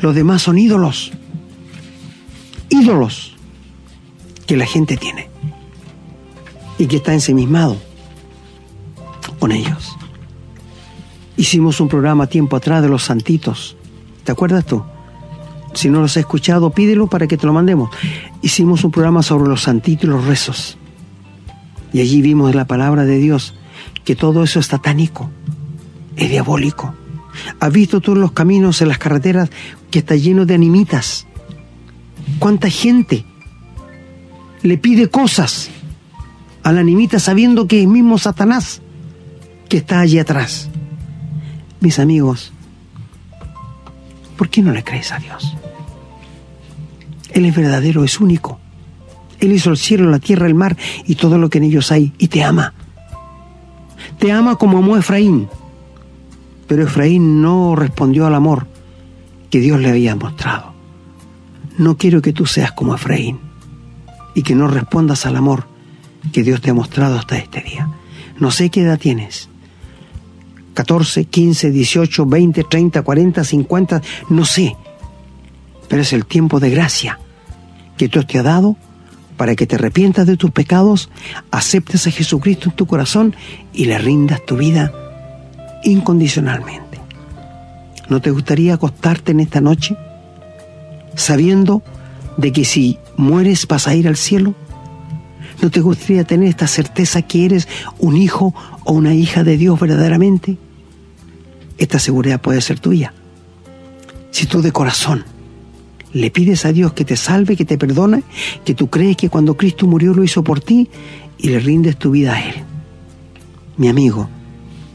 Los demás son ídolos. Ídolos que la gente tiene y que está ensimismado con ellos. Hicimos un programa tiempo atrás de los santitos. ¿Te acuerdas tú? Si no los has escuchado, pídelo para que te lo mandemos. Hicimos un programa sobre los santitos y los rezos. Y allí vimos la palabra de Dios que todo eso es satánico, es diabólico. ¿Has visto tú los caminos, en las carreteras, que está lleno de animitas? ¿Cuánta gente le pide cosas a la animita sabiendo que es mismo Satanás que está allí atrás? Mis amigos, ¿por qué no le crees a Dios? Él es verdadero, es único. Él hizo el cielo, la tierra, el mar y todo lo que en ellos hay y te ama. Te ama como amó Efraín. Pero Efraín no respondió al amor que Dios le había mostrado. No quiero que tú seas como Efraín y que no respondas al amor que Dios te ha mostrado hasta este día. No sé qué edad tienes. 14, 15, 18, 20, 30, 40, 50, no sé. Pero es el tiempo de gracia que Dios te ha dado para que te arrepientas de tus pecados, aceptes a Jesucristo en tu corazón y le rindas tu vida incondicionalmente. ¿No te gustaría acostarte en esta noche sabiendo de que si mueres vas a ir al cielo? ¿No te gustaría tener esta certeza que eres un hijo o una hija de Dios verdaderamente? Esta seguridad puede ser tuya. Si tú de corazón le pides a Dios que te salve, que te perdone, que tú crees que cuando Cristo murió lo hizo por ti y le rindes tu vida a Él. Mi amigo,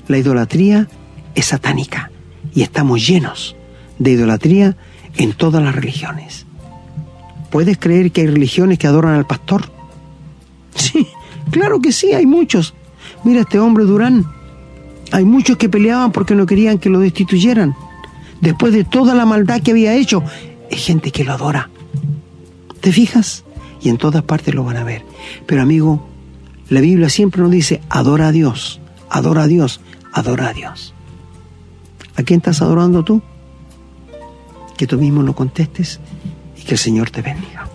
la idolatría es satánica y estamos llenos de idolatría en todas las religiones. ¿Puedes creer que hay religiones que adoran al pastor? Sí, claro que sí, hay muchos. Mira este hombre Durán. Hay muchos que peleaban porque no querían que lo destituyeran. Después de toda la maldad que había hecho, hay gente que lo adora. ¿Te fijas? Y en todas partes lo van a ver. Pero amigo, la Biblia siempre nos dice, adora a Dios, adora a Dios, adora a Dios. ¿A quién estás adorando tú? Que tú mismo no contestes y que el Señor te bendiga.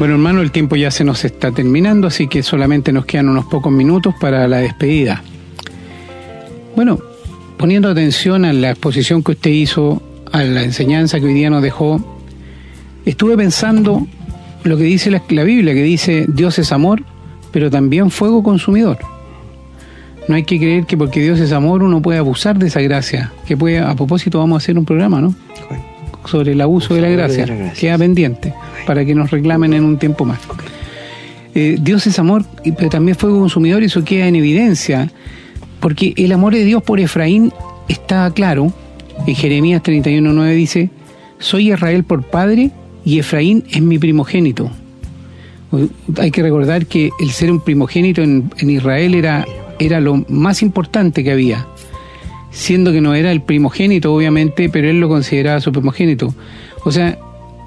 Bueno, hermano, el tiempo ya se nos está terminando, así que solamente nos quedan unos pocos minutos para la despedida. Bueno, poniendo atención a la exposición que usted hizo, a la enseñanza que hoy día nos dejó, estuve pensando lo que dice la, Biblia, que dice Dios es amor, pero también fuego consumidor. No hay que creer que porque Dios es amor uno puede abusar de esa gracia, que puede, a propósito vamos a hacer un programa, ¿no? Sobre el abuso de la gracia. la gracia. Queda pendiente para que nos reclamen en un tiempo más. Eh, Dios es amor, pero también fuego consumidor, y eso queda en evidencia, porque el amor de Dios por Efraín está claro. En Jeremías 31.9 dice, soy Israel por padre y Efraín es mi primogénito. Hay que recordar que el ser un primogénito en, en Israel era, era lo más importante que había siendo que no era el primogénito, obviamente, pero él lo consideraba su primogénito. O sea,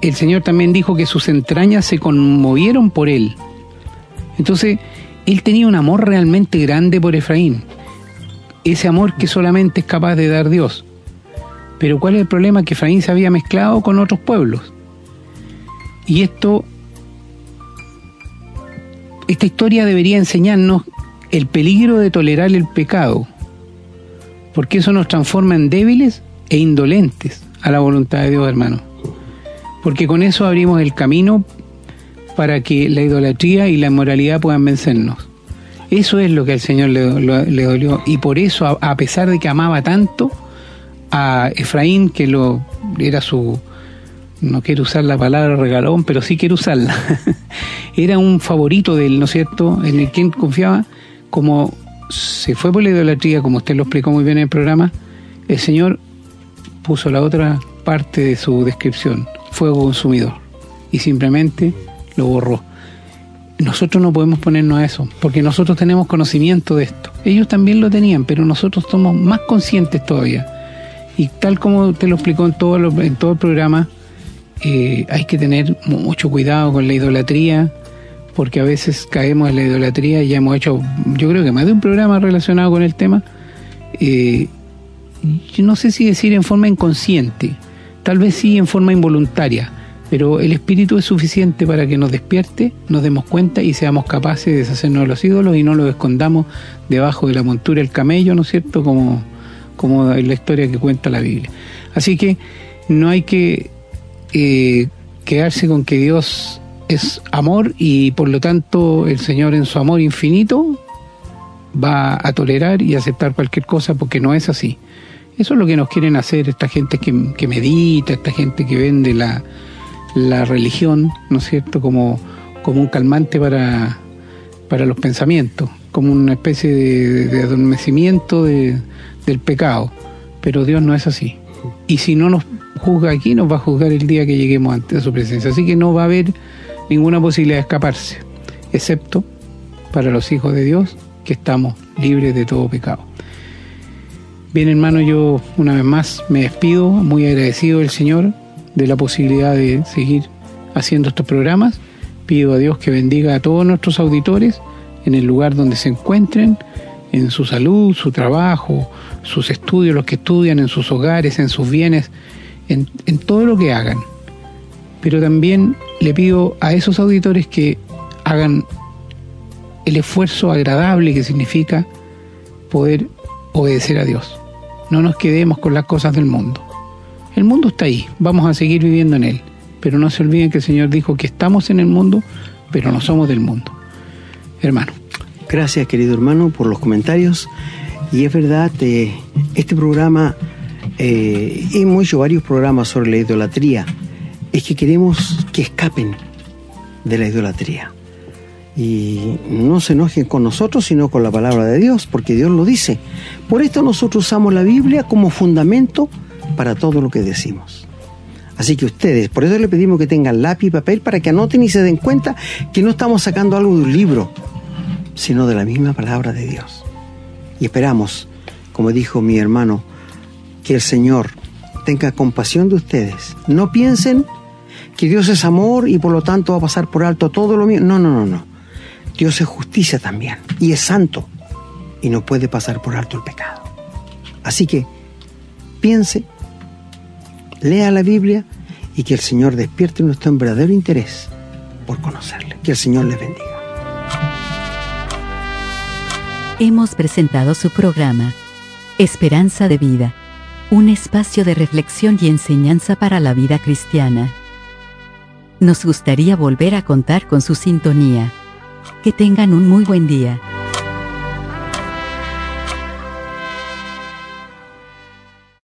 el Señor también dijo que sus entrañas se conmovieron por él. Entonces, él tenía un amor realmente grande por Efraín. Ese amor que solamente es capaz de dar Dios. Pero ¿cuál es el problema? Que Efraín se había mezclado con otros pueblos. Y esto, esta historia debería enseñarnos el peligro de tolerar el pecado porque eso nos transforma en débiles e indolentes a la voluntad de Dios, hermano. Porque con eso abrimos el camino para que la idolatría y la inmoralidad puedan vencernos. Eso es lo que al Señor le, dolió. Y por eso, a, a pesar de que amaba tanto a Efraín, que lo era su, no quiero usar la palabra regalón, pero sí quiero usarla. era un favorito de él, ¿no es cierto?, en el quien confiaba, como se fue por la idolatría, como usted lo explicó muy bien en el programa, el Señor puso la otra parte de su descripción, fuego consumidor, y simplemente lo borró. Nosotros no podemos ponernos a eso, porque nosotros tenemos conocimiento de esto. Ellos también lo tenían, pero nosotros somos más conscientes todavía. Y tal como te lo explicó en todo, lo- en todo el programa, eh, hay que tener mucho cuidado con la idolatría, porque a veces caemos en la idolatría y ya hemos hecho, yo creo que más de un programa relacionado con el tema. Eh, yo no sé si decir en forma inconsciente, tal vez sí en forma involuntaria, pero el espíritu es suficiente para que nos despierte, nos demos cuenta y seamos capaces de deshacernos de los ídolos y no los escondamos debajo de la montura del camello, ¿no es cierto? Como, como la historia que cuenta la Biblia. Así que no hay que eh, quedarse con que Dios es amor y por lo tanto el Señor en su amor infinito va a tolerar y aceptar cualquier cosa porque no es así. Eso es lo que nos quieren hacer esta gente que, que medita, esta gente que vende la, la religión, ¿no es cierto?, como, como un calmante para, para los pensamientos, como una especie de, de adormecimiento de- del pecado. Pero Dios no es así. Y si no nos juzga aquí, nos va a juzgar el día que lleguemos ante su presencia. Así que no va a haber ninguna posibilidad de escaparse, excepto para los hijos de Dios que estamos libres de todo pecado. Bien hermano, yo una vez más me despido, muy agradecido del Señor de la posibilidad de seguir haciendo estos programas. Pido a Dios que bendiga a todos nuestros auditores en el lugar donde se encuentren, en su salud, su trabajo, sus estudios, los que estudian, en sus hogares, en sus bienes, en, en todo lo que hagan. Pero también le pido a esos auditores que hagan el esfuerzo agradable que significa poder obedecer a Dios. No nos quedemos con las cosas del mundo. El mundo está ahí, vamos a seguir viviendo en él, pero no se olviden que el Señor dijo que estamos en el mundo, pero no somos del mundo. Hermano. Gracias, querido hermano, por los comentarios. Y es verdad, eh, este programa, eh, hemos hecho varios programas sobre la idolatría, es que queremos que escapen de la idolatría. Y no se enojen con nosotros, sino con la palabra de Dios, porque Dios lo dice. Por esto nosotros usamos la Biblia como fundamento para todo lo que decimos. Así que ustedes, por eso le pedimos que tengan lápiz y papel para que anoten y se den cuenta que no estamos sacando algo de un libro, sino de la misma palabra de Dios. Y esperamos, como dijo mi hermano, que el Señor tenga compasión de ustedes. No piensen que Dios es amor y por lo tanto va a pasar por alto todo lo mío. No, no, no, no. Dios es justicia también y es santo y no puede pasar por alto el pecado. Así que piense, lea la Biblia y que el Señor despierte nuestro verdadero interés por conocerle. Que el Señor les bendiga. Hemos presentado su programa, Esperanza de Vida, un espacio de reflexión y enseñanza para la vida cristiana. Nos gustaría volver a contar con su sintonía. Que tengan un muy buen día.